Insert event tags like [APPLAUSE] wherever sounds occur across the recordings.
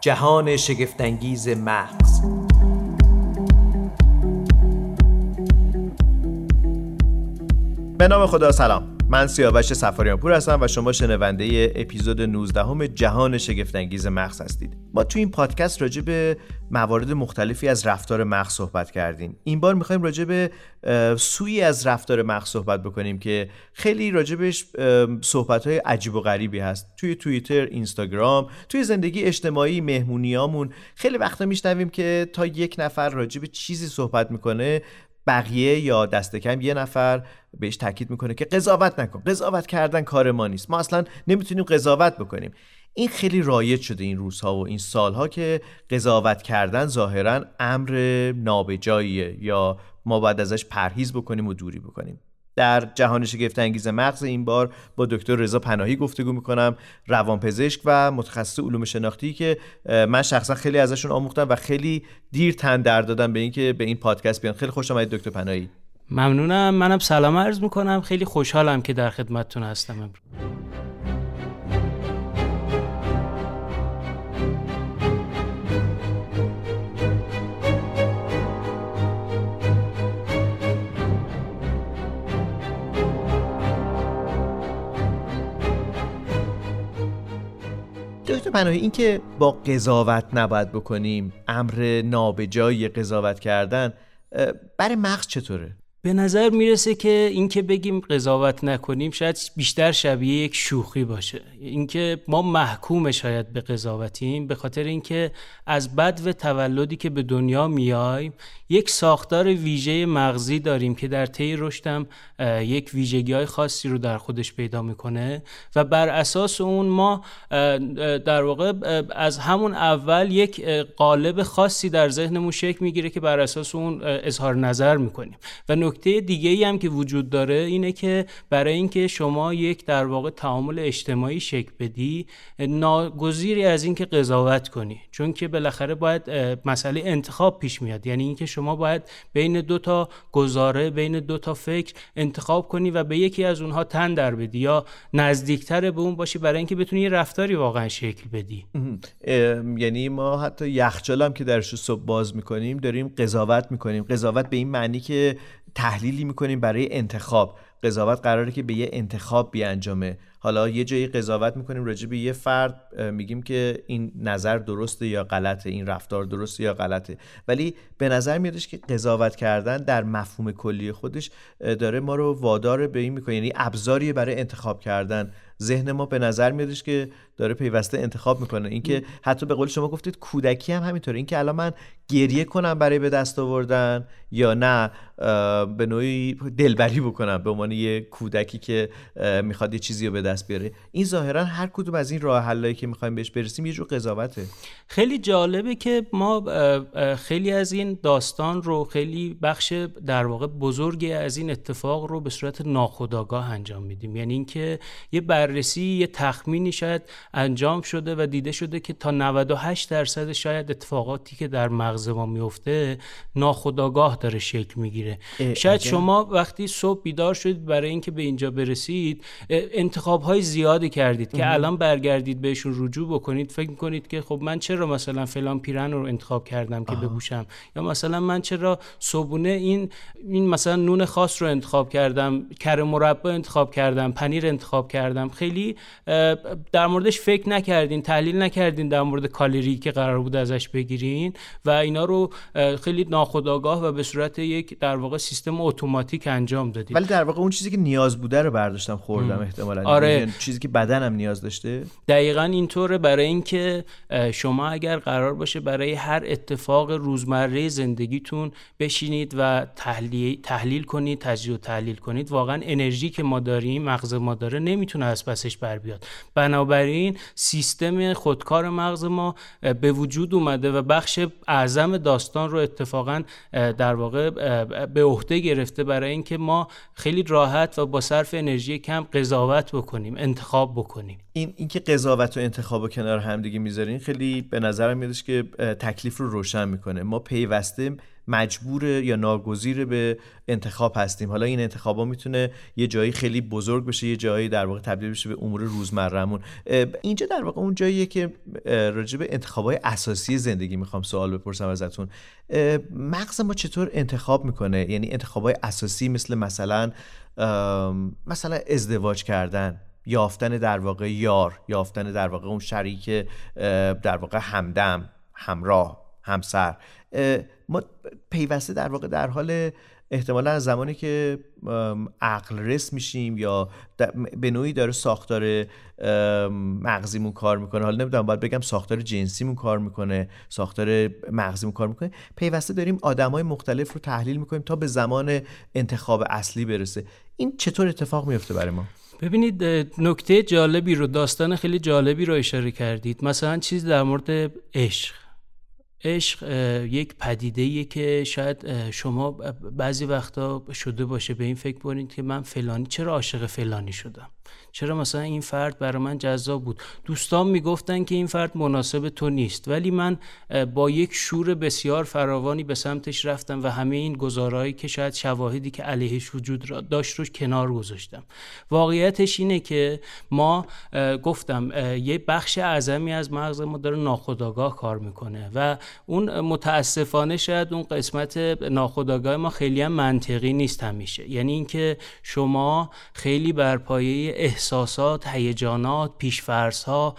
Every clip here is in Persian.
جهان شگفتانگیز مغز. به نام خدا سلام. من سیاوش سفاریان پور هستم و شما شنونده اپیزود 19 همه جهان شگفتانگیز مغز هستید. تو این پادکست راجع به موارد مختلفی از رفتار مغز صحبت کردیم. این بار می‌خوایم راجع به سوی از رفتار مغز صحبت بکنیم که خیلی راجبش صحبت های عجیب و غریبی هست. توی توییتر اینستاگرام توی زندگی اجتماعی مهمونیامون خیلی وقتا میشنویم که تا یک نفر راجع به چیزی صحبت می‌کنه بقیه یا دست کم یه نفر بهش تاکید می‌کنه که قضاوت نکن. قضاوت کردن کار ما نیست. ما اصلا نمی‌تونیم قضاوت بکنیم. این خیلی رایج شده این روزها و این سالها که قضاوت کردن ظاهرا امر نابجاییه یا ما باید ازش پرهیز بکنیم و دوری بکنیم. در جهان شگفت انگیز مغز این بار با دکتر رضا پناهی گفتگو می‌کنم روانپزشک و متخصص علوم شناختی که من شخصا خیلی ازشون آموختم و خیلی دیر تن در دادم به اینکه به این پادکست بیان. خیلی خوش آمدید دکتر پناهی. ممنونم. منم سلام عرض می‌کنم. خیلی خوشحالم که در خدمتتون هستم امروز. دکتر پناهی این که با قضاوت نباید بکنیم. امر نابجایی قضاوت کردن برای مغز چطوره؟ به نظر می‌رسه که اینکه بگیم قضاوت نکنیم شاید بیشتر شبیه یک شوخی باشه. اینکه ما محکوم شاید به قضاوتیم به خاطر اینکه از بد و تولدی که به دنیا میایم یک ساختار ویژه مغزی داریم که در طی رشدم یک ویژگی های خاصی رو در خودش پیدا می‌کنه و بر اساس اون ما در واقع از همون اول یک قالب خاصی در ذهنمون شکل می‌گیره که بر اساس اون اظهار نظر می‌کنیم. و نکته دیگه ای هم که وجود داره اینه که برای اینکه شما یک در واقع تعامل اجتماعی شکل بدی ناگزیری از اینکه قضاوت کنی. چون که بالاخره باید مسئله انتخاب پیش میاد. یعنی اینکه شما باید بین دو تا گزاره بین دو تا فکر انتخاب کنی و به یکی از اونها تن در بدی یا نزدیکتر به اون باشی برای اینکه بتونی یه رفتاری واقعا شکل بدی. یعنی ما حتی یخچال هم که درش صبح باز می‌کنیم داریم قضاوت می‌کنیم. قضاوت به این معنی که تحلیلی می‌کنیم برای انتخاب. قضاوت قراره که به یه انتخاب بیانجامه. حالا یه جایی قضاوت می‌کنیم راجع به یه فرد میگیم که این نظر درسته یا غلطه این رفتار درسته یا غلطه. ولی به نظر میادش که قضاوت کردن در مفهوم کلی خودش داره ما رو وادار به این می‌کنه. یعنی ابزاری برای انتخاب کردن ذهن ما به نظر میادش که داره پیوسته انتخاب می‌کنه. اینکه حتی به قول شما گفتید کودکی هم همینطوره. اینکه الان من گریه کنم برای به دست آوردن یا نه به نوعی دلبری بکنم به عنوان یه کودکی که می‌خواد یه چیزی رو به دست بیاره. این ظاهرا هر کدوم از این راه حلایی که می‌خوایم بهش برسیم یه جور قضاوته. خیلی جالبه که ما خیلی از این داستان رو خیلی بخش در واقع بزرگی از این اتفاق رو به صورت ناخودآگاه انجام میدیم. یعنی اینکه یه بررسی یه تخمینی شاید انجام شده و دیده شده که تا 98 درصد شاید اتفاقاتی که در مغز ما میفته ناخودآگاه داره شکل می‌گیره. شاید شما وقتی صبح بیدار شدید برای اینکه به اینجا برسید انتخاب های زیادی کردید که الان برگردید بهشون رجوع بکنید فکر می‌کنید که خب من چرا مثلا فلان پیرن رو انتخاب کردم که بپوشم؟ یا مثلا من چرا صبونه این این مثلا نون خاص رو انتخاب کردم کره مربا انتخاب کردم پنیر انتخاب کردم؟ خیلی در موردش فکر نکردین تحلیل نکردین در مورد کالری که قرار بود ازش بگیرین و اینا رو خیلی ناخودآگاه و به صورت یک در واقع سیستم اتوماتیک انجام دادید ولی در واقع اون چیزی که نیاز بوده رو برداشتم خوردم احتمالاً. آره. یعنی چیزی که بدنم نیاز داشته. دقیقا اینطوره. برای اینکه شما اگر قرار باشه برای هر اتفاق روزمره زندگیتون بشینید و تحلیل, تحلیل کنید تجزیه و تحلیل کنید واقعا انرژی که ما داریم مغز ما داره نمی‌تونه از پسش بر بیاد. بنابراین سیستم خودکار مغز ما به وجود اومده و بخش اعظم داستان رو اتفاقا در واقع به عهده گرفته برای اینکه ما خیلی راحت و با صرف انرژی کم قضاوت بکنیم انتخاب بکنیم. این اینکه قضاوت و انتخاب و کنار هم دیگه می‌ذارین خیلی به نظرم میادش که تکلیف رو روشن می‌کنه. ما پیوسته مجبور یا ناگزیر به انتخاب هستیم. حالا این انتخاب ها می‌تونه یه جایی خیلی بزرگ بشه یه جایی در واقع تبدیل بشه به امور روزمرهمون. اینجا در واقع اون جاییه که راجع به های اساسی زندگی می‌خوام سوال بپرسم ازتون. مغز ما چطور انتخاب می‌کنه؟ یعنی های اساسی مثل مثلا مثلا ازدواج کردن یافتن در واقع یار یافتن در واقع اون شریک در واقع همدم همراه. همسر. ما پیوسته در واقع در حال احتمالا از زمانی که عقل رس میشیم یا به نوعی داره ساختار مغزیمون کار می‌کنه. حالا نمی‌دونم باید بگم ساختار جنسیمون کار می‌کنه ساختار مغزیمون کار می‌کنه. پیوسته داریم آدمای مختلف رو تحلیل می‌کنیم تا به زمان انتخاب اصلی برسه. این چطور اتفاق میفته برای ما؟ ببینید نکته جالبی رو داستان خیلی جالبی رو اشاره کردید. مثلا چیز در مورد عشق. عشق یک پدیده که شاید شما بعضی وقتا شده باشه به این فکر کنید که من فلانی چرا عاشق فلانی شدم؟ چرا مثلا این فرد برای من جذاب بود؟ دوستان می‌گفتن که این فرد مناسب تو نیست. ولی من با یک شور بسیار فراوانی به سمتش رفتم و همه این گزارهایی که شاید شواهدی که علیهش وجود را داشت رو کنار گذاشتم. واقعیتش اینه که ما گفتم یه بخش اعظمی از مغز ما داره ناخودآگاه کار می‌کنه و اون متاسفانه شاید اون قسمت ناخودآگاه ما خیلی هم منطقی نیست همیشه. یعنی اینکه شما خیلی بر پایه احساسات هیجانات پیشفرض ها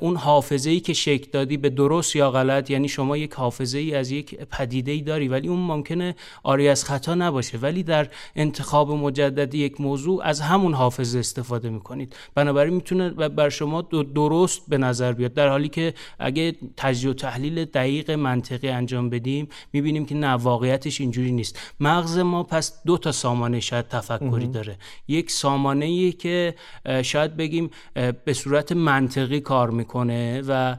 اون حافظه ای که شکل دادی به درست یا غلط یعنی شما یک حافظه ای از یک پدیده ای داری ولی اون ممکنه آری از خطا نباشه. ولی در انتخاب مجدد یک موضوع از همون حافظه استفاده می‌کنید. بنابراین می‌تونه بر شما درست به نظر بیاد. در حالی که اگه تجزیه و تحلیل دقیق منطقی انجام بدیم می‌بینیم که نه واقعیتش اینجوری نیست. مغز ما پس دو تا سامانه شاید تفکری داره. یک سامانه ای که شاید بگیم به صورت منطقی کار می‌کنه و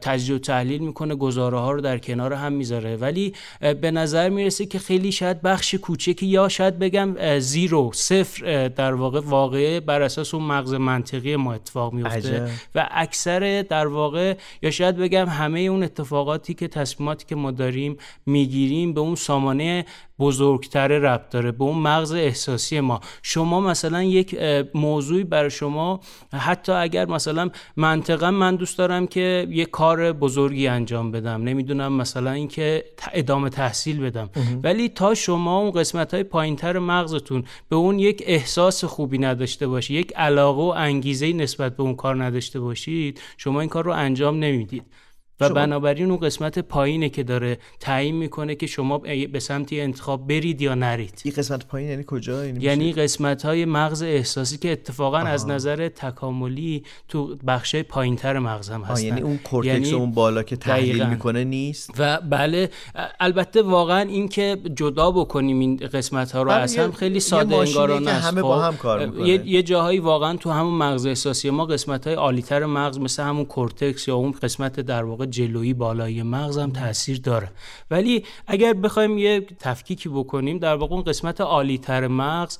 تجزیه و تحلیل می‌کنه گزاره ها رو در کنار هم می‌ذاره. ولی به نظر می‌رسه که خیلی شاید بخش کوچکی یا شاید بگم زیرو صفر در واقع واقعه بر اساس اون مغز منطقی ما اتفاق میفته و اکثر در واقع یا شاید بگم همه اون اتفاقاتی که تصمیماتی که ما داریم می‌گیریم به اون سامانه بزرگتره ربط داره به اون مغز احساسی ما. شما مثلا یک موضوعی برای شما حتی اگر مثلا منطقا من دوست دارم که یک کار بزرگی انجام بدم نمی‌دونم مثلا اینکه ادامه تحصیل بدم. ولی تا شما اون قسمت های پایینتر مغزتون به اون یک احساس خوبی نداشته باشید یک علاقه و انگیزه نسبت به اون کار نداشته باشید شما این کار رو انجام نمی‌دید. و بنابراین اون قسمت پایینه که داره تعیین می‌کنه که شما به سمت انتخاب برید یا نرید. این قسمت پایین یعنی کجا؟ یعنی, یعنی قسمت های مغز احساسی که اتفاقا از نظر تکاملی تو بخش پایینتر مغز هم هستن. یعنی اون کورتکس یعنی اون بالا که تحلیل می‌کنه نیست؟ و بله البته واقعا این که جدا بکنیم این قسمت ها رو بله، از هم خیلی ساده انگارانه است. همه با خب، هم کار یه،, یه جاهایی واقعا تو همون مغز احساسی ما قسمت های عالیتر مغز مثل همون کورتکس یا اون قسمت در واقع جلویی بالایی مغز هم تاثیر داره. ولی اگر بخوایم یه تفکیکی بکنیم در واقع اون قسمت عالیتر مغز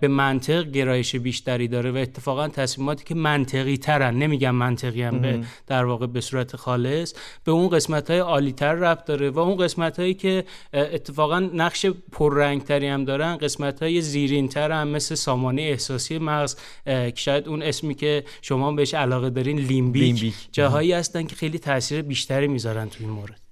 به منطق گرایش بیشتری داره و اتفاقا تصمیماتی که منطقی ترن نمیگم منطقی هم به در واقع به صورت خالص به اون قسمت های عالیتر ربط داره و اون قسمت هایی که اتفاقا نقش پررنگ تری هم دارن قسمت های زیرین تر هم مثل سامانه احساسی مغز. که شاید اون اسمی که شما بهش علاقه دارین لیمبیک, لیمبیک. جاهایی هستن که خیلی تاثیر بیشتری می‌ذارن تو این مورد.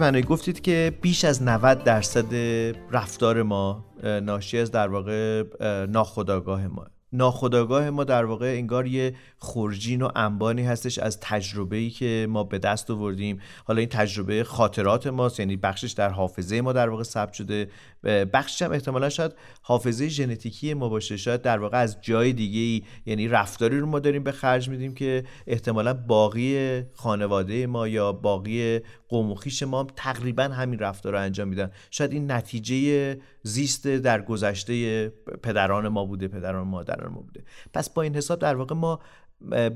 پناهی گفتید که بیش از 90 درصد رفتار ما ناشی از در واقع ناخودآگاه ما. ناخداگاه ما در واقع انگار یه خورجین و انبانی هستش از تجربه ای که ما به دست آوردیم. حالا این تجربه خاطرات ماست یعنی بخشش در حافظه ما در واقع ثبت شده. بخشش هم احتمالا شاید حافظه ژنتیکی ما باشه. شاید در واقع از جای دیگه ای یعنی رفتاری رو ما داریم به خرج میدیم که احتمالا باقی خانواده ما یا باقی قوم و ما تقریبا همین رفتار رو انجام میدن. شاید این نتیجه زیست در گذشته پدران ما بوده پدران مادران ما بوده. پس با این حساب در واقع ما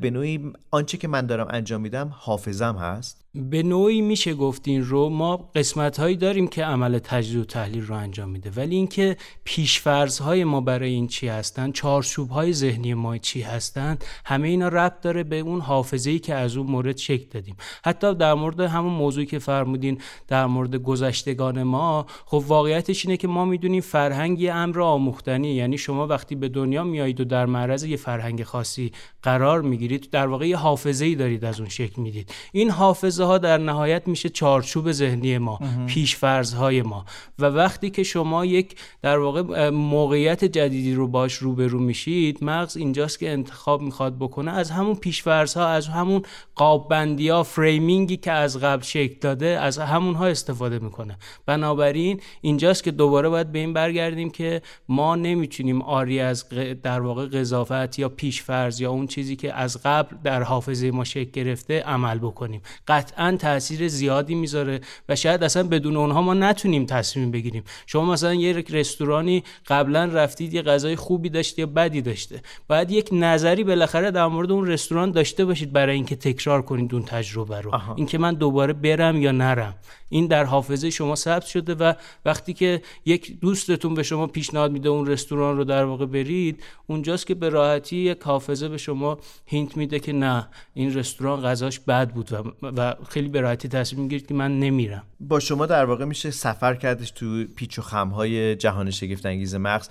به نوعی آنچه که من دارم انجام میدم حافظم هست. به نوعی میشه گفت این رو ما قسمت هایی داریم که عمل تجزیه و تحلیل رو انجام میده. ولی اینکه پیشفرض های ما برای این چی هستن چارچوب های ذهنی ما چی هستند همه اینا ربط داره به اون حافظه ای که از اون مورد شکل دادیم. حتی در مورد همون موضوعی که فرمودین در مورد گذشتگان ما خب واقعیتش اینه که ما می‌دونیم فرهنگ یه امر آموختنی. یعنی شما وقتی به دنیا میایید و در معرض یه فرهنگ خاصی قرار می‌گیرید در واقع یه حافظه ای دارید از اون شکل می‌دید. این حافظه ها در نهایت میشه چارچوب ذهنی ما پیش های ما. و وقتی که شما یک در واقع موقعیت جدیدی رو باش روبرو میشید مغز اینجاست که انتخاب می‌خواد بکنه. از همون پیش ها از همون قاب بندی ها فریمینگی که از قبل شکل داده از همون ها استفاده می‌کنه. بنابراین اینجاست که دوباره باید به این برگردیم که ما نمی‌تونیم آری از در واقع قضاوت یا پیشفرض یا اون چیزی که از قبل در حافظه ما شکل گرفته عمل بکنیم. قطعا تاثیر زیادی می‌ذاره و شاید اصلا بدون اونها ما نتونیم تصمیم بگیریم. شما مثلا یه رستورانی قبلا رفتید یه غذای خوبی داشته یا بدی داشته. باید یک نظری بالاخره در مورد اون رستوران داشته باشید برای اینکه تکرار کنید اون تجربه رو. اینکه من دوباره برم یا نرم. این در حافظه شما ثبت شده و وقتی که یک دوستتون به شما پیشنهاد میده اون رستوران رو در واقع برید اونجاست که به راحتی یک حافظه به شما هینت میده که نه این رستوران غذاش بد بود و, و خیلی به راحتی تصمیم می‌گیرید که من نمیرم. با شما در واقع میشه سفر کردش تو پیچ و خمهای جهان شگفت انگیز مغز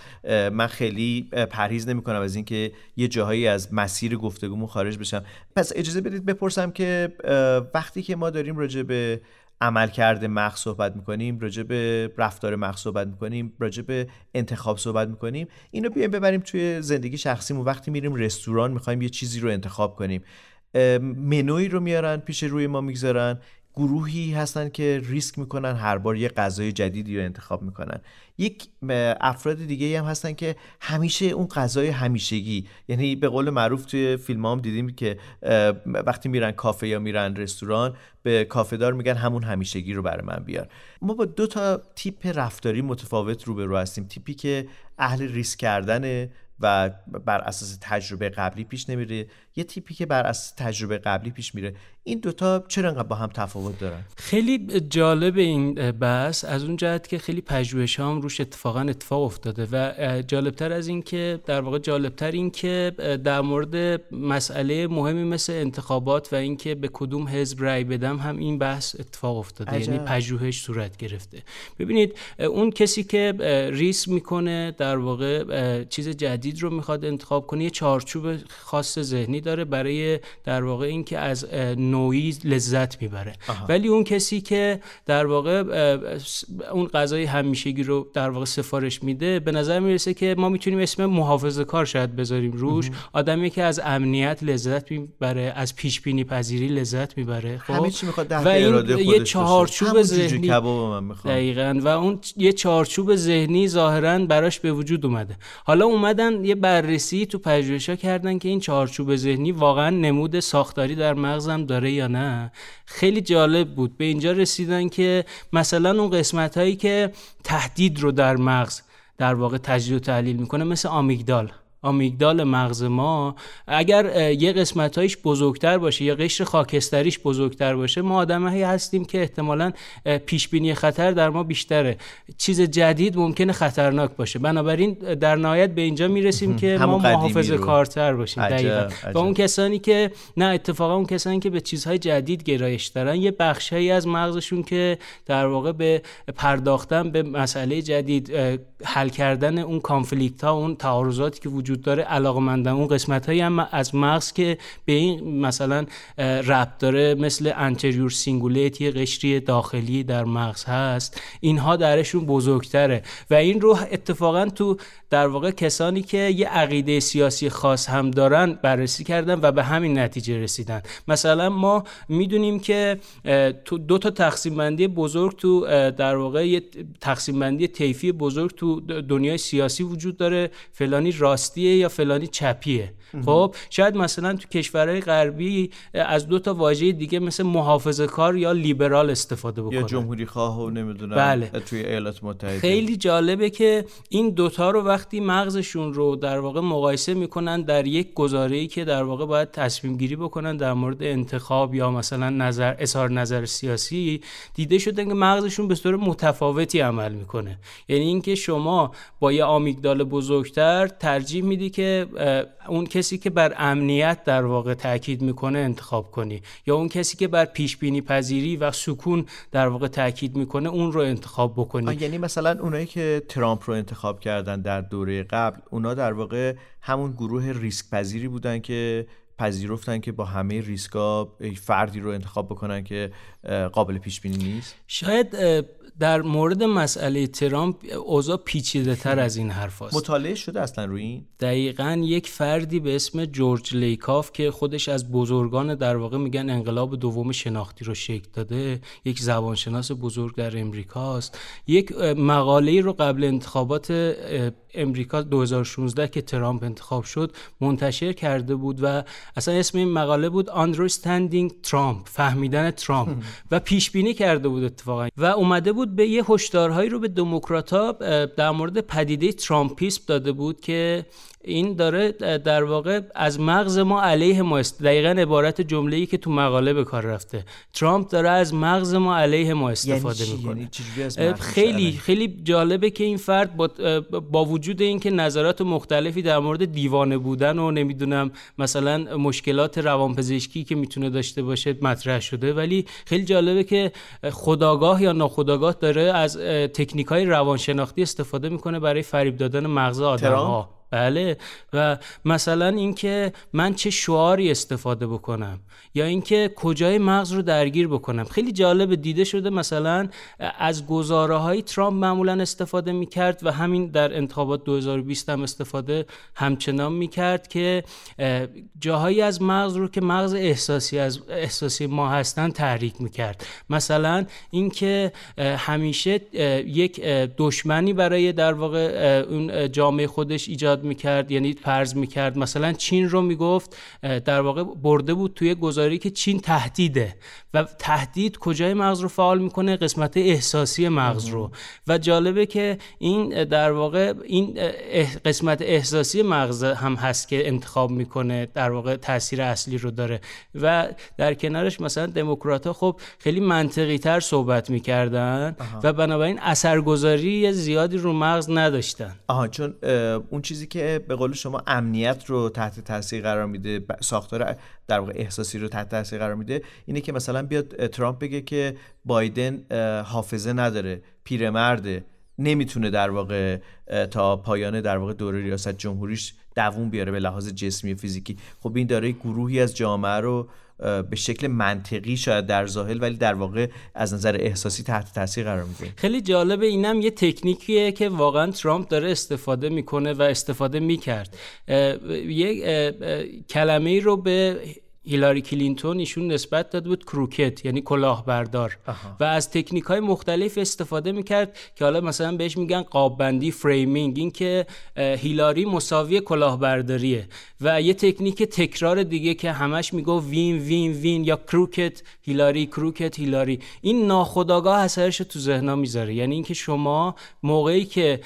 من خیلی پرهیز نمی‌کنم از اینکه یه جاهایی از مسیر گفتگومون خارج بشم. پس اجازه بدید بپرسم که وقتی که ما داریم راجع به عملکرد مغز صحبت می‌کنیم راجع به رفتار مغز صحبت می‌کنیم راجع به انتخاب صحبت می‌کنیم. اینو بیایم ببریم توی زندگی شخصیمون. وقتی میریم رستوران می‌خوایم یه چیزی رو انتخاب کنیم. منوی رو میارن پیش روی ما می‌گذارن. گروهی هستن که ریسک می‌کنن هر بار یه غذای جدیدی رو انتخاب می‌کنن. یک افراد دیگه هم هستن که همیشه اون غذای همیشگی یعنی به قول معروف توی فیلم هم دیدیم که وقتی میرن کافه یا میرن رستوران به کافه دار میگن همون همیشگی رو برای من بیار. ما با دو تا تیپ رفتاری متفاوت روبرو هستیم. تیپی که اهل ریسک کردن و بر اساس تجربه قبلی پیش نمیره یه تیپی که بر اساس تجربه قبلی پیش میره. این دوتا چرا انقدر با هم تفاوت دارن؟ خیلی جالب این بحث. از اون جهت که خیلی پژوهش هم روش اتفاقا اتفاق افتاده و جالبتر از این که در واقع جالبتر این که در مورد مسئله مهمی مثل انتخابات و اینکه به کدوم حزب رأی بدم هم این بحث اتفاق افتاده. یعنی پژوهش صورت گرفته. ببینید اون کسی که ریس می‌کنه در واقع چیز جدید رو می‌خواد انتخاب کنه یه چارچوب خاص ذهنی داره برای در واقع اینکه از نوعی لذت می‌بره. ولی اون کسی که در واقع اون غذای همیشگی رو در واقع سفارش میده به نظر می‌رسه که ما می‌تونیم اسم محافظه کار شاید بذاریم روش. آدمی که از امنیت لذت می‌بره از پیش بینی پذیری لذت می‌بره خب؟ و این یه چهارچوب ذهنی دقیقاً. و اون یه چهارچوب ذهنی ظاهرا براش به وجود اومده. حالا اومدن یه بررسی تو پژوهشا کردن که این چهارچوب ذهنی واقعا نمود ساختاری در مغزم داره. یا نه. خیلی جالب بود. به اینجا رسیدن که مثلا اون قسمت هایی که تهدید رو در مغز در واقع تجزیه و تحلیل می‌کنه مثل آمیگدال. آمیگدال مغز ما اگر یه قسمتهایش بزرگتر باشه یا قشر خاکستریش بزرگتر باشه ما آدمهایی هستیم که احتمالا پیش بینی خطر در ما بیشتره. چیز جدید ممکنه خطرناک باشه. بنابراین در نهایت به اینجا می‌رسیم که ما محافظه کارتر باشیم. دقیقا. و اون کسانی که نه اتفاقا اون کسانی که به چیزهای جدید گرایش دارن یه بخشهایی از مغزشون که در واقع به پرداختن به مسئله جدید حل کردن اون conflict ها اون تعارضاتی که وجود وجود داره علاقمندن اون قسمت هایی هم از مغز که به این مثلا ربط داره مثل anterior cingulate یه قشر داخلی در مغز هست اینها درشون بزرگتره. و این رو اتفاقا تو در واقع کسانی که یه عقیده سیاسی خاص هم دارن بررسی کردن و به همین نتیجه رسیدن. مثلا ما می‌دونیم که تو دو تا تقسیم بندی بزرگ تو در واقع یه تقسیم بندی طیفی بزرگ تو دنیای سیاسی وجود داره. فلانی یا فلانی چپیه؟ خب شاید مثلا تو کشورهای غربی از دو تا واژه دیگه مثل محافظه کار یا لیبرال استفاده بکنن یا جمهوری خواه و نمی‌دونم بله. توی ایالات متحده. خیلی جالبه که این دوتا رو وقتی مغزشون رو در واقع مقایسه می‌کنن در یک گزاره‌ای که در واقع باید تصمیم گیری بکنن در مورد انتخاب یا مثلا نظر اظهار نظر سیاسی دیده شده که مغزشون به صورت متفاوتی عمل می‌کنه. یعنی اینکه شما با یه آمیگدال بزرگتر ترجیح میدی که اون کسی که بر امنیت در واقع تاکید می‌کنه انتخاب کنی یا اون کسی که بر پیش بینی پذیری و سکون در واقع تاکید می‌کنه اون رو انتخاب بکنی. یعنی مثلا اونایی که ترامپ رو انتخاب کردن در دوره قبل اونا در واقع همون گروه ریسک پذیری بودن که پذیرفتن که با همه ریسکا فردی رو انتخاب بکنن که قابل پیش بینی نیست؟ شاید در مورد مسئله ترامپ اوضاع پیچیده تر از این حرف هست. مطالعه شده اصلا روی این؟ دقیقا یک فردی به اسم جورج لیکاف که خودش از بزرگان در واقع میگن انقلاب دوم شناختی رو شکل داده یک زبانشناس بزرگ در امریکاست یک مقاله رو قبل انتخابات امریکا 2016 که ترامپ انتخاب شد منتشر کرده بود و اصلا اسم این مقاله بود Understanding Trump فهمیدن ترامپ. و پیش بینی کرده بود اتفاقا. و اومده بود به یه هشدارهایی رو به دموکرات‌ها در مورد پدیده ترامپیسم داده بود که این داره در واقع از مغز ما علیه ما است دقیقا عبارت جمله ای که تو مقاله به کار رفته. ترامپ داره از مغز ما علیه ما استفاده یعنی می‌کنه. یعنی خیلی خیلی جالبه که این فرد با, با وجود اینکه نظرات مختلفی در مورد دیوانه بودن و نمی‌دونم مثلا مشکلات روانپزشکی که می‌تونه داشته باشه مطرح شده. ولی خیلی جالبه که خداگاه یا ناخداگاه داره از تکنیک های روانشناختی استفاده می‌کنه برای فریب دادن مغز آدم ها بله. و مثلا اینکه من چه شعاری استفاده بکنم یا اینکه کجای مغز رو درگیر بکنم. خیلی جالب دیده شده مثلا از گزاره های ترامپ معمولا استفاده می‌کرد و همین در انتخابات 2020 هم استفاده همچنان می‌کرد که جاهایی از مغز رو که مغز احساسی از احساسی ما هستن تحریک می‌کرد. مثلا اینکه همیشه یک دشمنی برای در واقع اون جامعه خودش ایجاد می‌کرد یعنی فرض می‌کرد. مثلا چین رو می‌گفت در واقع برده بود توی گزاری که چین تهدیده. و تهدید کجای مغز رو فعال می‌کنه؟ قسمت احساسی مغز رو. و جالبه که این در واقع این قسمت احساسی مغز هم هست که انتخاب می‌کنه در واقع تاثیر اصلی رو داره. و در کنارش مثلا دموکرات ها خب خیلی منطقی تر صحبت می‌کردن و بنابراین اثرگذاری زیادی رو مغز نداشتن. آها چون اون چیزی که به قول شما امنیت رو تحت تاثیر قرار میده ساختار در واقع احساسی رو تحت تاثیر قرار میده اینه که مثلا بیاد ترامپ بگه که بایدن حافظه نداره پیرمرده نمی‌تونه در واقع تا پایان در واقع دوره ریاست جمهوریش دووم بیاره به لحاظ جسمی و فیزیکی. خب این داره گروهی از جامعه رو به شکل منطقی شاید در ظاهر ولی در واقع از نظر احساسی تحت تاثیر قرار میده خیلی جالبه اینم یه تکنیکیه که واقعا ترامپ داره استفاده می‌کنه و استفاده می‌کرد. یه کلمه ای رو به هیلاری کلینتون ایشون نسبت داده بود crooked یعنی کلاهبردار. و از تکنیک های مختلف استفاده می‌کرد که حالا مثلا بهش میگن قاب بندی framing این که هیلاری مساوی کلاهبرداریه. و یه تکنیک تکرار دیگه که همش میگه win win win یا crooked هیلاری crooked هیلاری. این ناخودآگاه اثرش تو ذهنا می‌ذاره. یعنی اینکه شما موقعی که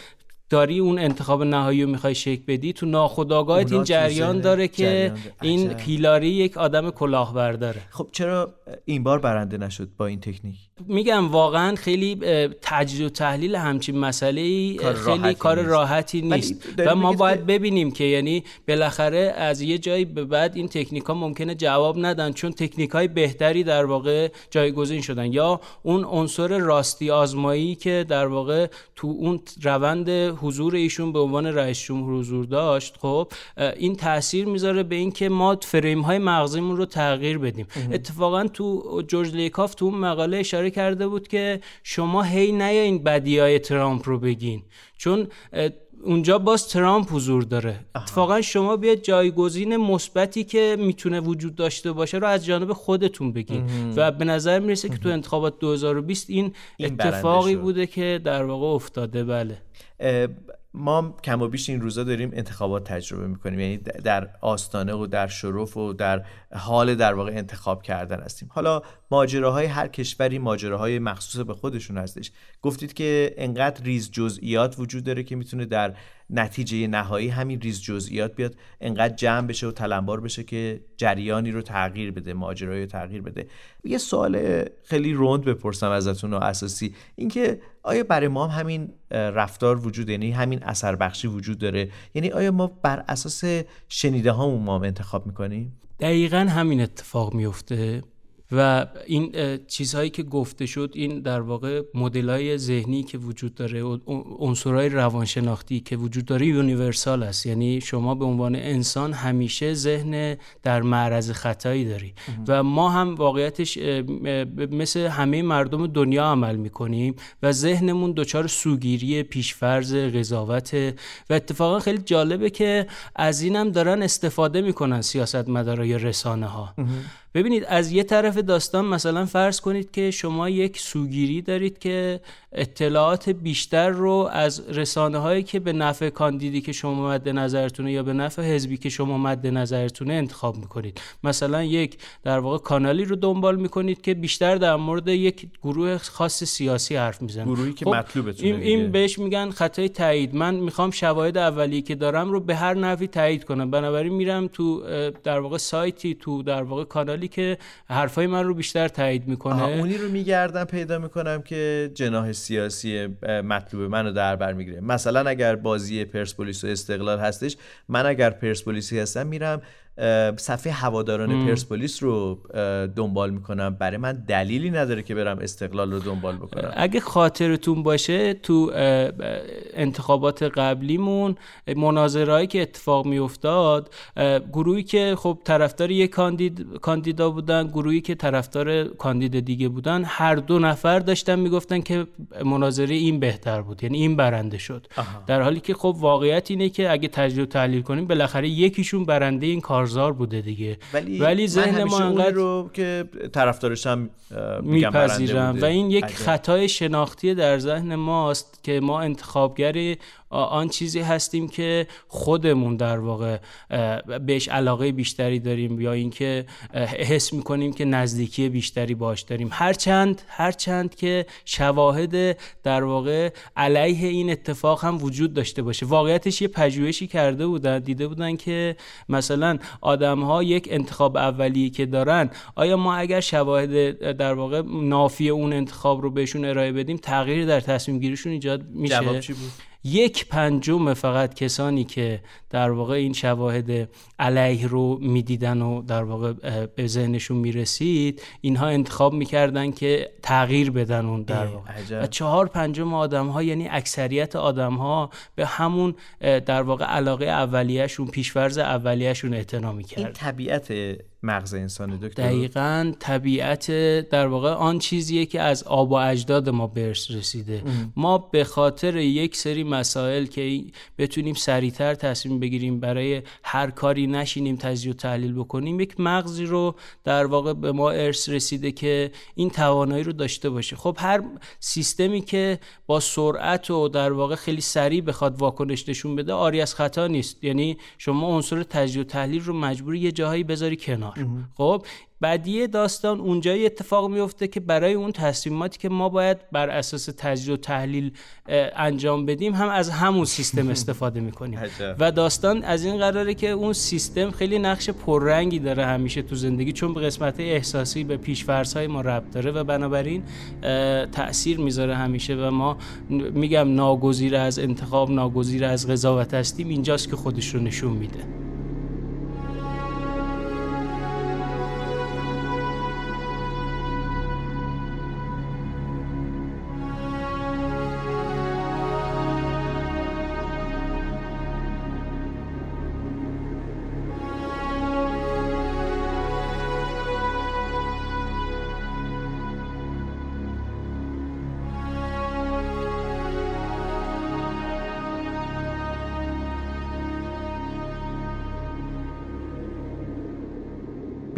داری اون انتخاب نهایی رو می‌خوای شکل بدی تو ناخودآگاهت این جریان داره که این هیلاری یک آدم کلاهبرداره خب چرا این بار برنده نشد با این تکنیک. میگم واقعا خیلی تجزیه و تحلیل همچین مسئله کار خیلی کار راحتی نیست. و ما باید ببینیم که یعنی بالاخره از یه جایی به بعد این تکنیک ها ممکنه جواب ندن چون تکنیک های بهتری در واقع جایگزین شدن. یا اون عنصر راستی آزمایی که در واقع تو اون روند حضور ایشون به عنوان رئیس جمهور حضور داشت خب این تاثیر می‌ذاره به اینکه ما فریم های مغزیمون رو تغییر بدیم. اتفاقا تو جورج لیکاف تو اون مقاله اشاره کرده بود که شما هی این بدی های ترامپ رو بگین. چون اونجا باز ترامپ حضور داره. اتفاقا شما بیاید جایگزین مثبتی که می‌تونه وجود داشته باشه رو از جانب خودتون بگین. و به نظر می‌رسه که تو انتخابات 2020 این, این اتفاقی بوده که در واقع افتاده. بله. ما کم و بیش این روزا داریم انتخابات تجربه می‌کنیم. یعنی در آستانه و در شرف و در حال در واقع انتخاب کردن هستیم. حالا ماجراهای هر کشوری ماجراهای مخصوص به خودشون هستش. گفتید که انقدر ریز جزئیات وجود داره که می‌تونه در نتیجه نهایی همین ریز جزئیات بیاد انقدر جمع بشه و تلمبار بشه که جریانی رو تغییر بده ماجرایی رو تغییر بده. یه سوال خیلی روند بپرسم ازتون و اساسی. اینکه آیا برای ما هم همین رفتار وجود یعنی همین اثر بخشی وجود داره؟ یعنی آیا ما بر اساس شنیده هامون ما انتخاب می‌کنیم؟ دقیقا همین اتفاق میفته و این چیزهایی که گفته شد این در واقع های ذهنی که وجود داره عنصرهای روانشناختی که وجود داره یونیورسال است. یعنی شما به عنوان انسان همیشه ذهن در معرض خطایی داری. و ما هم واقعیتش مثل همه مردم دنیا عمل می‌کنیم و ذهنمون دچار سوگیری پیشفرز قضاوت. و اتفاقا خیلی جالبه که از اینم دارن استفاده می‌کنن سیاست مدارای رسانه ها ببینید از یه طرف داستان مثلا فرض کنید که شما یک سوگیری دارید که اطلاعات بیشتر رو از رسانه هایی که به نفع کاندیدی که شما مد نظرتونه یا به نفع حزبی که شما مد نظرتونه انتخاب می‌کنید. مثلا یک در واقع کانالی رو دنبال می‌کنید که بیشتر در مورد یک گروه خاص سیاسی حرف می‌زنه. گروهی که خب این, این بهش میگن خطای تایید. من می‌خوام شواهد اولیه که دارم رو به هر نحوی تایید کنم. بنابراین میرم تو در واقع سایتی تو در واقع کانالی که حرفای من رو بیشتر تایید می‌کنه. اونی رو میگردم پیدا می‌کنم که جناح سیاسی مطلوب منو در بر می‌گیره. مثلا اگر بازی پرسپولیس و استقلال هستش من اگر پرسپولیسی هستم میرم صفحه هواداران پرسپولیس رو دنبال می‌کنم. برای من دلیلی نداره که برم استقلال رو دنبال بکنم. اگه خاطرتون باشه تو انتخابات قبلیمون مناظرهایی که اتفاق میافتاد گروهی که خب طرفدار یک کاندید کاندیدا بودن گروهی که طرفدار کاندید دیگه بودن هر دو نفر داشتن می‌گفتن که مناظره این بهتر بود یعنی این برنده شد. در حالی که خب واقعیت اینه که اگه تجزیه تحلیل کنیم بالاخره یکیشون برنده این کار کارزار بوده دیگه. ولی, ولی ذهن ما انقدر رو که طرفدارش هم میپذیرم. و این یک خطای شناختی در ذهن ماست که ما انتخابگر آن چیزی هستیم که خودمون در واقع بهش علاقه بیشتری داریم یا اینکه حس می‌کنیم که نزدیکی بیشتری باش داریم. هرچند هرچند که شواهد در واقع علیه این اتفاق هم وجود داشته باشه. واقعیتش یه پژوهشی کرده بودن دیده بودن که مثلا آدم ها یک انتخاب اولی که دارن آیا ما اگر شواهد در واقع نافی اون انتخاب رو بهشون ارائه بدیم تغییر در تصمیم گیریشون ایجاد میشه؟ جواب چی بود؟ یک پنجم فقط کسانی که در واقع این شواهد علیه رو می‌دیدن و در واقع به ذهنشون می‌رسید اینها انتخاب می‌کردن که تغییر بدن اون در واقع. و چهار پنجم آدم ها یعنی اکثریت آدم ها به همون در واقع علاقه اولیهشون پیشورز اولیهشون اعتنا می‌کردن. این طبیعت مغز انسان دکتر؟ دقیقا طبیعت در واقع آن چیزیه که از آب و اجداد ما برس رسیده. ما به خاطر یک سری مسائل که بتونیم سریعتر تصمیم بگیریم برای هر کاری نشینیم تجزیه و تحلیل بکنیم یک مغزی رو در واقع به ما ارث رسیده که این توانایی رو داشته باشه. خب هر سیستمی که با سرعت و در واقع خیلی سریع بخواد واکنش نشون بده آری از خطا نیست. یعنی شما عنصر تجزیه و تحلیل رو مجبوری یه جاهایی بذاری کنار. خب بعدی داستان اونجایی اتفاق میفته که برای اون تصمیماتی که ما باید بر اساس تجزیه و تحلیل انجام بدیم هم از همون سیستم [LAUGHS] استفاده می‌کنیم. و داستان از این قراره که اون سیستم خیلی نقش پررنگی داره همیشه تو زندگی چون به قسمت احساسی به های ما ربط داره و بنابراین تاثیر می‌ذاره همیشه و ما میگم ناگزیر از انتخاب ناگزیر از قضاوت هستیم اینجاست که خودش رو نشون میده.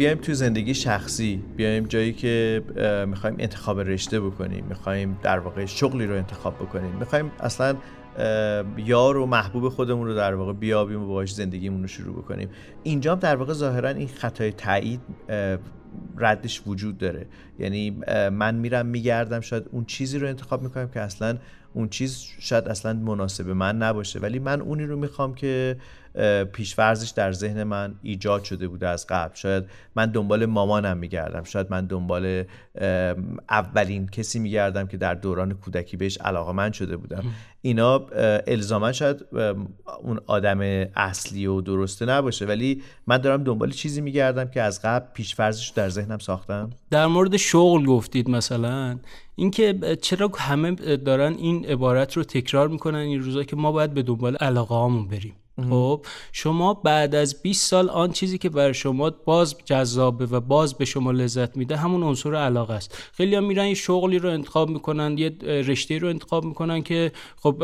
بیایم تو زندگی شخصی بیایم جایی که می‌خوایم انتخاب رشته بکنیم می‌خوایم در واقع شغلی رو انتخاب بکنیم. می‌خوایم اصلا یار و محبوب خودمون رو در واقع بیابیم و باهاش زندگیمون رو شروع بکنیم. اینجا در واقع ظاهرا این خطای تایید ردش وجود داره. یعنی من میرم میگردم شاید اون چیزی رو انتخاب می‌کنم که اصلا اون چیز شاید اصلا مناسب من نباشه. ولی من اونی رو می‌خوام که پیشورزش در ذهن من ایجاد شده بوده از قبل. شاید من دنبال مامانم میگردم. شاید من دنبال اولین کسی میگردم که در دوران کودکی بهش علاقه من شده بودم. اینا الزاما شاید اون آدم اصلی و درسته نباشه ولی من دارم دنبال چیزی میگردم که از قبل پیشفرزش در ذهنم ساختم. در مورد شغل گفتید مثلا. اینکه چرا همه دارن این عبارت رو تکرار می‌کنن این روزا که ما باید به دنبال علاقه هامون بریم؟ خب شما بعد از 20 سال آن چیزی که برای شما باز جذابه و باز به شما لذت میده همون عنصر علاقه است. خیلی هم میرن یه شغلی رو انتخاب می‌کنن یه رشته رو انتخاب می‌کنن که خب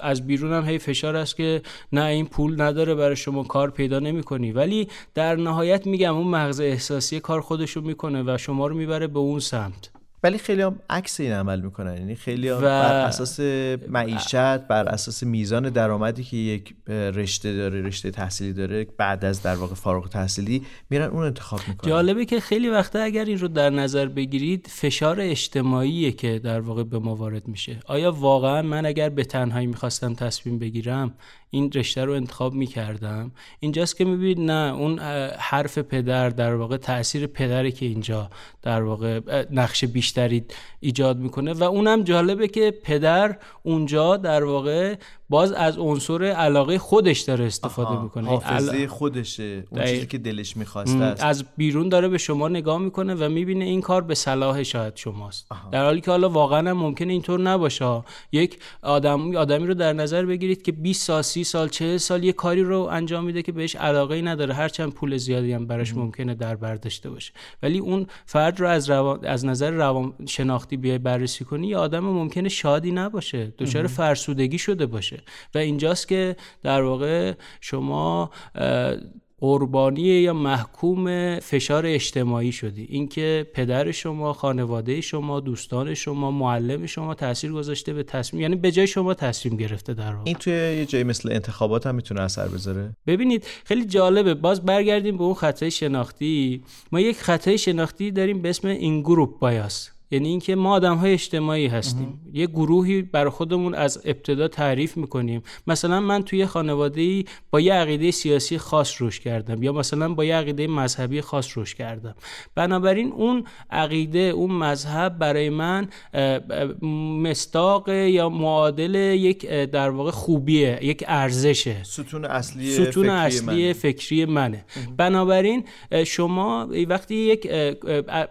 از بیرون هم هی فشار است که نه این پول نداره برای شما کار پیدا نمی‌کنی. ولی در نهایت میگم اون مغز احساسی کار خودشو می‌کنه و شما رو می‌بره به اون سمت. ولی خیلی هم عکس این عمل می‌کنن. یعنی خیلی هم بر اساس معیشت بر اساس میزان درآمدی که یک رشته داره رشته تحصیلی داره بعد از در واقع فارغ تحصیلی میرن اون انتخاب می‌کنن. جالبه که خیلی وقتا اگر این رو در نظر بگیرید فشار اجتماعیه که در واقع به ما وارد میشه. آیا واقعا من اگر به تنهایی می‌خواستم تصمیم بگیرم این رشته رو انتخاب می‌کردم. اینجاست که می‌بینید نه اون حرف پدر در واقع تاثیر پدری که اینجا در واقع نقش بیشتری ایجاد می‌کنه. و اونم جالبه که پدر اونجا در واقع باز از عنصر علاقه خودش داره استفاده می‌کنه. حافظه خودشه. اون چیزی که دلش می‌خواسته از بیرون داره به شما نگاه می‌کنه و می‌بینه این کار به صلاح شاید شماست. در حالی که حالا واقعا ممکنه اینطور نباشه. یک آدم آدمی رو در نظر بگیرید که 20 سال 30 سال 40 سال یه کاری رو انجام میده که بهش علاقه ای نداره. هرچند پول زیادی هم براش ممکنه در بر داشته باشه. ولی اون فرد رو از از نظر روان شناختی بیای بررسی کنی یه آدم ممکنه شادی نباشه. دچار فرسودگی شده باشه. و اینجاست که در واقع شما قربانی یا محکوم فشار اجتماعی شدی. اینکه پدر شما خانواده شما دوستان شما معلم شما تاثیر گذاشته به تصمیم یعنی به جای شما تصمیم گرفته در واقع. این توی یه جایی مثل انتخابات هم می‌تونه اثر بذاره؟ ببینید خیلی جالبه. باز برگردیم به اون خطای شناختی. ما یک خطای شناختی داریم به اسم این گروپ بایاس. یعنی اینکه ما آدم های اجتماعی هستیم. یه گروهی بر خودمون از ابتدا تعریف می‌کنیم. مثلا من توی خانواده با یه عقیده سیاسی خاص روش کردم یا مثلا با یه عقیده مذهبی خاص روش کردم. بنابراین اون عقیده اون مذهب برای من مستاق یا معادل یک در واقع خوبیه یک ارزشه. ستون اصلی ستون فکری اصلی منه. فکری منه. بنابراین شما وقتی یک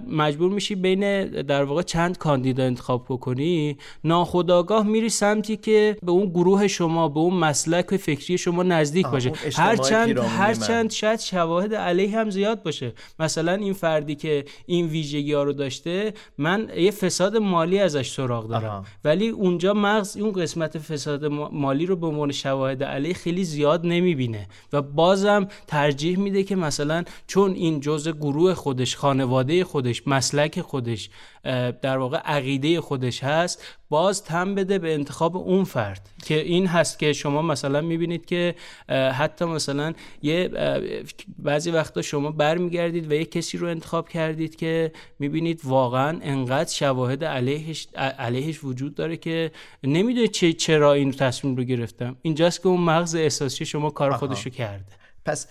مجبور میشی بین در واقع چند کاندیدا انتخاب بکنی ناخداگاه میری سمتی که به اون گروه شما به اون مسلک فکری شما نزدیک باشه. هرچند هرچند شاید شواهد علیه هم زیاد باشه. مثلا این فردی که این ویژگی ها رو داشته من یه فساد مالی ازش سراغ دارم. آها. ولی اونجا مغز اون قسمت فساد مالی رو به عنوان شواهد علیه خیلی زیاد نمی‌بینه. و بازم ترجیح میده که مثلا چون این جزء گروه خودش خانواده خودش مسلک خودش در واقع عقیده خودش هست باز تم بده به انتخاب اون فرد. که این هست که شما مثلا می‌بینید که حتی مثلا یه بعضی وقتا شما برمیگردید و یه کسی رو انتخاب کردید که می‌بینید واقعا انقدر شواهد علیهش, علیهش وجود داره که نمی‌دونه چه چرا این تصمیم رو گرفتم. اینجاست که اون مغز احساسی شما کار خودش رو کرده. پس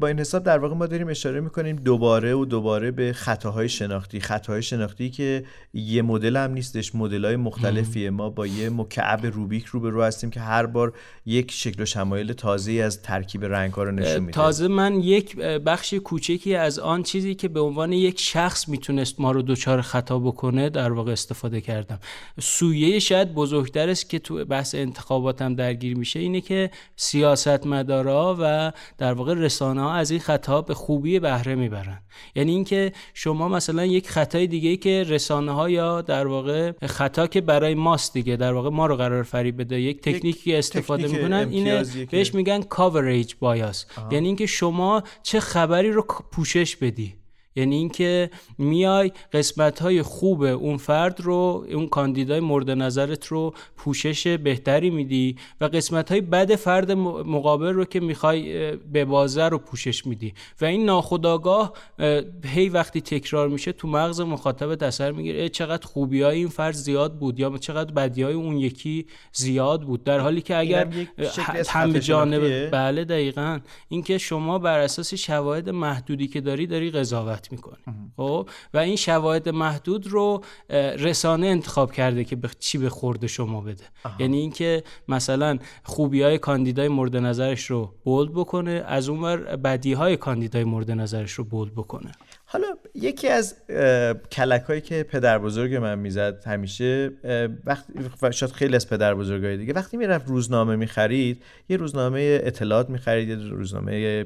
با این حساب در واقع ما داریم اشاره می‌کنیم دوباره و دوباره به خطاهای شناختی. خطاهای شناختی که یه مدل هم نیستش مدل های مختلفیه ما با یه مکعب روبیک رو به رو هستیم که هر بار یک شکل و شمایل تازه از ترکیب رنگ ها رو نشون میده. تازه من یک بخش کوچکی از آن چیزی که به عنوان یک شخص می‌تونست ما رو دوچار خطا بکنه در واقع استفاده کردم. سویه شاید بزرگتر است که تو بحث انتخاباتم درگیر میشه اینه که سیاستمدارا و در واقع رسانه ها از این خطا به خوبی بهره می‌برن. یعنی اینکه شما مثلا یک خطای دیگه که رسانه ها یا در واقع خطا که برای ماست دیگه در واقع ما رو قرار فریب بده یک تکنیکی استفاده تکنیک می‌کنن اینه بهش میگن کاوریج بایاس یعنی اینکه شما چه خبری رو پوشش بدی. یعنی اینکه میای قسمت های خوب اون فرد رو اون کاندیدای مورد نظرت رو پوشش بهتری میدی و قسمت های بد فرد مقابل رو که می‌خوای به بازه رو پوشش میدی. و این ناخداگاه هی وقتی تکرار میشه تو مغز مخاطب اثر می‌گیره. چقدر خوبی های این فرد زیاد بود یا چقدر بدی های اون یکی زیاد بود. در حالی که اگر هم جانب بله دقیقا. اینکه شما بر اساس شواهد محدودی که داری داری قضاوت می‌کنی خب؟ و این شواهد محدود رو رسانه انتخاب کرده که به چی به خورد شما بده. یعنی اینکه مثلا خوبی های کاندیدای مورد نظرش رو بولد بکنه از اونور بدی های کاندیدای مورد نظرش رو بولد بکنه. حالا یکی از کلک هایی که پدر بزرگ من می‌زد همیشه وقتی شاید خیلی از پدر بزرگای دیگه وقتی می‌رفت روزنامه می‌خرید یه روزنامه اطلاعات می‌خرید یه روزنامه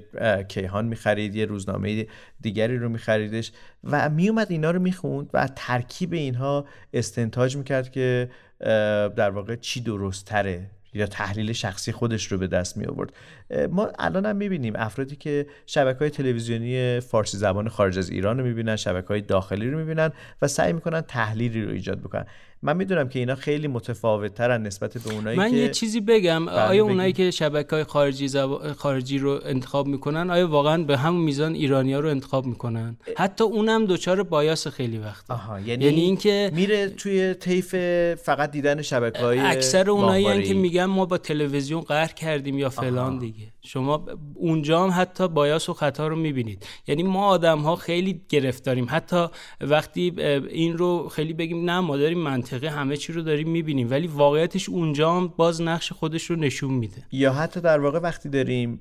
کیهان می‌خرید یه روزنامه دیگری رو میخریدش و میومد اینا رو می‌خوند و ترکیب اینها استنتاج می‌کرد که در واقع چی درست تره یا تحلیل شخصی خودش رو به دست می آورد. ما الان هم می‌بینیم افرادی که شبکه های تلویزیونی فارسی زبان خارج از ایران رو می‌بینن شبکه های داخلی رو می‌بینن و سعی می‌کنن تحلیلی رو ایجاد بکنن. من می‌دونم که اینا خیلی متفاوت ترن نسبت به اونایی من که یه چیزی بگم. بله، آیا اونایی که شبکه های خارجی, خارجی رو انتخاب می‌کنن آیا واقعا به همون میزان ایرانیا رو انتخاب می‌کنن؟ حتی اونم دوچار بایاس خیلی وقت آها یعنی, یعنی اینکه میره توی طیف فقط دیدن شبکه های اکثر اونایی که میگن ما با تلویزیون قهر کردیم یا فلان دیگه. شما اونجا هم حتی بایاس و خطا رو می‌بینید. یعنی ما آدم ها خیلی گرفتاریم. حتی وقتی این رو خیلی بگیم نه ما داریم منطقه همه چی رو داریم می‌بینیم. ولی واقعیتش اونجا هم باز نقش خودش رو نشون میده. یا حتی در واقع وقتی داریم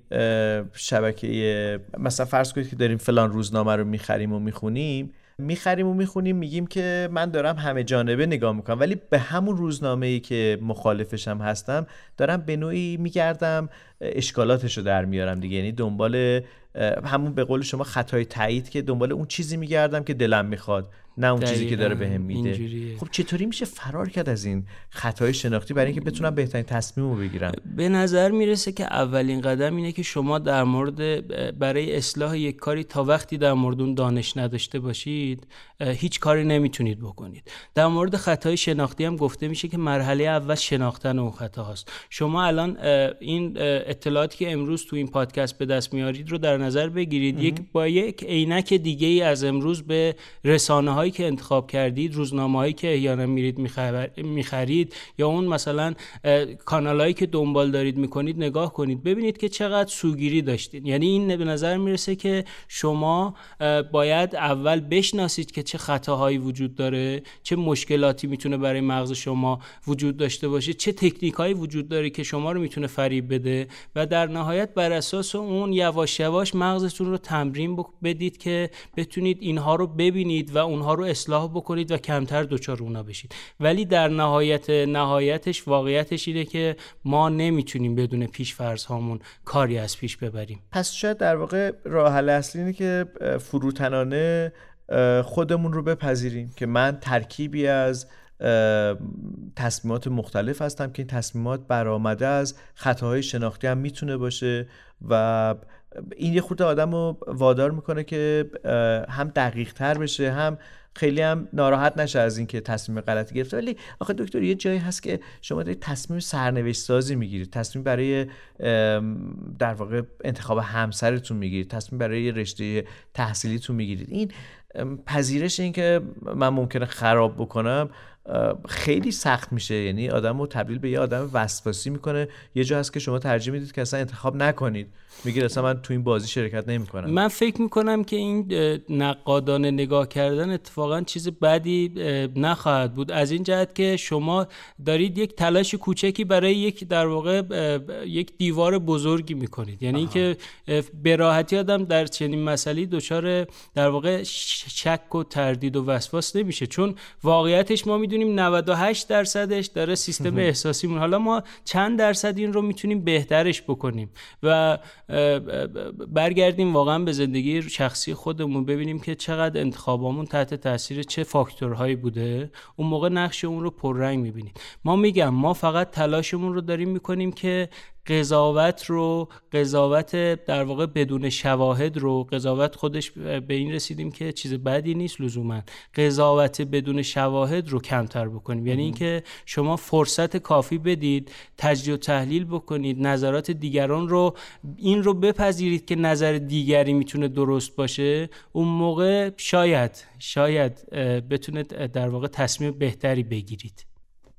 شبکه مثلا فرض کنید که داریم فلان روزنامه رو می‌خریم و می‌خونیم می‌خریم و می‌خونیم میگیم که من دارم همه جانبه نگاه می‌کنم. ولی به همون روزنامه ای که مخالفشم هستم دارم به نوعی میگردم اشکالاتش رو در میارم دیگه. یعنی دنبال همون به قول شما خطای تایید که دنبال اون چیزی میگردم که دلم می‌خواد. نه اون چیزی که داره بهم به میده خب چطوری میشه فرار کرد از این خطای شناختی برای اینکه بتونم بهترین تصمیم رو بگیرم به نظر می‌رسه که اولین قدم اینه که شما در مورد برای اصلاح یک کاری تا وقتی در مورد اون دانش نداشته باشید هیچ کاری نمی‌تونید بکنید. در مورد خطای شناختی هم گفته میشه که مرحله اول شناختن اون خطا هست شما الان این اطلاعاتی که امروز تو این پادکست به دست میارید رو در نظر بگیرید. یک با یک عینک دیگه ای از امروز به رسانه هایی که انتخاب کردید روزنامه هایی که احیانا میرید می‌خرید یا اون مثلا کانال هایی که دنبال دارید می‌کنید نگاه کنید ببینید که چقدر سوگیری داشتید یعنی این به نظر می‌رسه که شما باید اول بشناسید که چه خطاهایی وجود داره چه مشکلاتی می‌تونه برای مغز شما وجود داشته باشه چه تکنیک هایی وجود داره که شما رو می‌تونه فریب بده و در نهایت بر اساس اون یواش یواش مغزتون رو تمرین بدید که بتونید اینها رو ببینید و اونها رو اصلاح بکنید و کمتر دچار اونا بشید. ولی در نهایت نهایتش واقعیتش اینه که ما نمی‌تونیم بدون پیش فرض هامون کاری از پیش ببریم. پس شاید در واقع راه حل اصلی اینه که فروتنانه خودمون رو بپذیریم که من ترکیبی از تصمیمات مختلف هستم که این تصمیمات برآمده از خطاهای شناختی هم می‌تونه باشه و این یه خورده آدم رو وادار می‌کنه که هم دقیق تر بشه هم خیلی هم ناراحت نشه از اینکه تصمیم غلطی گرفته. ولی آخه دکتر یه جایی هست که شما دارید تصمیم سرنوشت سازی می‌گیرید تصمیم برای در واقع انتخاب همسرتون می‌گیرید تصمیم برای رشته تحصیلیتون می‌گیرید. این پذیرش این که من ممکنه خراب بکنم خیلی سخت میشه. یعنی آدم رو تبدیل به یه آدم وسواسی می‌کنه. یه جا هست که شما ترجیح می‌دید که اصلا انتخاب نکنید. میگید اصلا من تو این بازی شرکت نمی‌کنم. من فکر می‌کنم که این نقادانه نگاه کردن اتفاقا چیز بدی نخواهد بود. از این جهت که شما دارید یک تلاش کوچکی برای یک در واقع یک دیوار بزرگی می‌کنید. یعنی اینکه به راحتی آدم در چنین مسئله دچار در واقع شک و تردید و وسواس نمیشه. چون واقعیتش ما می‌دونیم 98 درصدش داره سیستم [LAUGHS] احساسیمون. حالا ما چند درصد این رو می‌تونیم بهترش بکنیم. و برگردیم واقعا به زندگی شخصی خودمون ببینیم که چقدر انتخابامون تحت تاثیر چه فاکتورهایی بوده. اون موقع نقش اون رو پررنگ می‌بینیم. ما میگم ما فقط تلاشمون رو داریم می‌کنیم که قضاوت رو قضاوت در واقع بدون شواهد رو قضاوت خودش به این رسیدیم که چیز بدی نیست لزوما. قضاوت بدون شواهد رو کمتر بکنیم. یعنی اینکه شما فرصت کافی بدید تجزیه و تحلیل بکنید نظرات دیگران رو این رو بپذیرید که نظر دیگری می‌تونه درست باشه. اون موقع شاید شاید بتونه در واقع تصمیم بهتری بگیرید.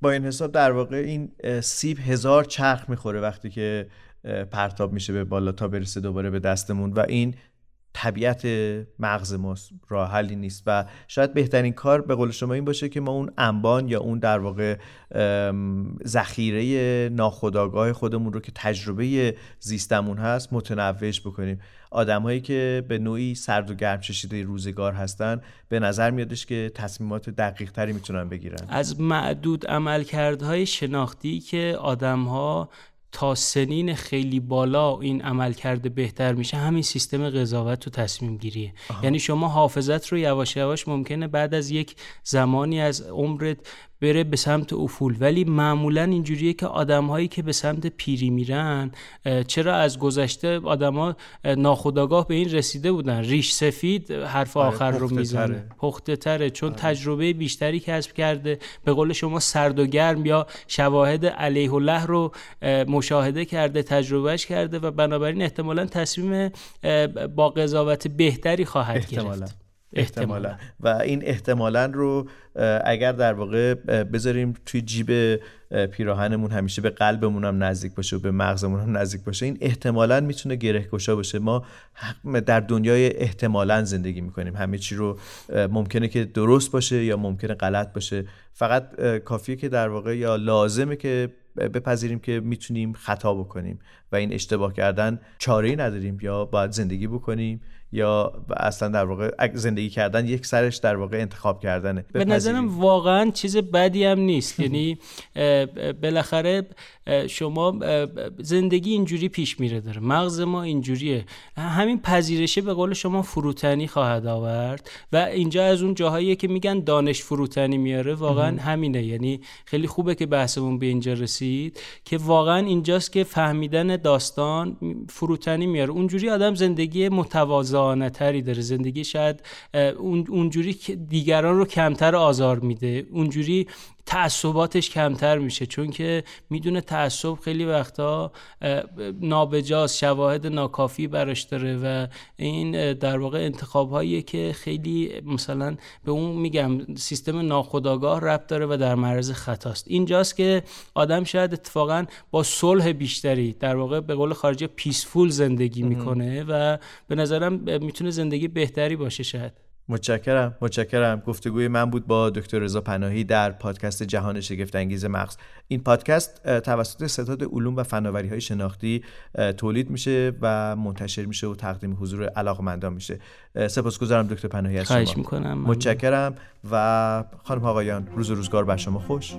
با این حساب در واقع این سیب هزار چرخ می‌خوره وقتی که پرتاب میشه به بالا تا برسه دوباره به دستمون و این طبیعت مغز ما راه نیست و شاید بهترین کار به قول شما این باشه که ما اون انبان یا اون در واقع ذخیره ناخودآگاه خودمون رو که تجربه زیستمون هست متنوعش بکنیم. آدمهایی که به نوعی سرد و گرم چشیده روزگار هستن به نظر میادش که تصمیمات دقیق تری می‌تونن بگیرن. از معدود عملکردهای شناختی که آدمها تا سنین خیلی بالا این عمل کرده بهتر میشه همین سیستم قضاوت و تصمیم گیریه. یعنی شما حافظت رو یواش یواش ممکنه بعد از یک زمانی از عمرت بره به سمت افول. ولی معمولا اینجوریه که آدمهایی که به سمت پیری میرن چرا از گذشته آدما ناخداگاه به این رسیده بودن؟ ریش سفید حرف آره، آخر رو می‌زنه. پخته تره چون آره. تجربه بیشتری کسب کرده. به قول شما سرد و گرم یا شواهد علیه الله رو مشاهده کرده تجربهش کرده و بنابراین احتمالا تصمیم با قضاوت بهتری خواهد احتمالا. گرفت. احتمالا. و این احتمالا رو اگر در واقع بذاریم توی جیب پیراهنمون همیشه به قلبمون هم نزدیک باشه و به مغزمون هم نزدیک باشه این احتمالا می‌تونه گره گشا باشه. ما در دنیای احتمالا زندگی می‌کنیم. همه چی رو ممکنه که درست باشه یا ممکنه غلط باشه. فقط کافیه که در واقع یا لازمه که بپذیریم که می‌تونیم خطا بکنیم و این اشتباه کردن چاره نداریم یا باید زندگی بکنیم. یا اصلا در واقع زندگی کردن یک سرش در واقع انتخاب کردنه. به نظرم واقعا چیز بدی هم نیست. یعنی بالاخره شما زندگی اینجوری پیش میره داره. مغز ما اینجوریه. همین پذیرشه به قول شما فروتنی خواهد آورد و اینجا از اون جاهایی که میگن دانش فروتنی میاره. واقعا همینه. یعنی خیلی خوبه که بحثمون به اینجا رسید که واقعا اینجاست که فهمیدن داستان فروتنی میاره. اونجوری آدم زندگی متواضعانه تری داره زندگی شاید اونجوری که دیگران رو کمتر آزار میده اونجوری تعصباتش کمتر میشه چون که می‌دونه تعصب خیلی وقتا نابجاست شواهد ناکافی براش داره و این در واقع انتخاب هایی که خیلی مثلا به اون میگم سیستم ناخودآگاه ربط داره و در معرض خطاست. اینجاست که آدم شاید اتفاقا با صلح بیشتری در واقع به قول خارجی پیسفول زندگی می‌کنه و به نظرم می‌تونه زندگی بهتری باشه شاید. متشکرم متشکرم. گفتگوی من بود با دکتر رضا پناهی در پادکست جهان شگفت انگیز مغز. این پادکست توسط ستاد علوم و فناوری های شناختی تولید میشه و منتشر میشه و تقدیم حضور علاقمندان میشه. سپاسگزارم دکتر پناهی از شما. می‌کنم. متشکرم و خانم آقایان روز و روزگار بر شما خوش.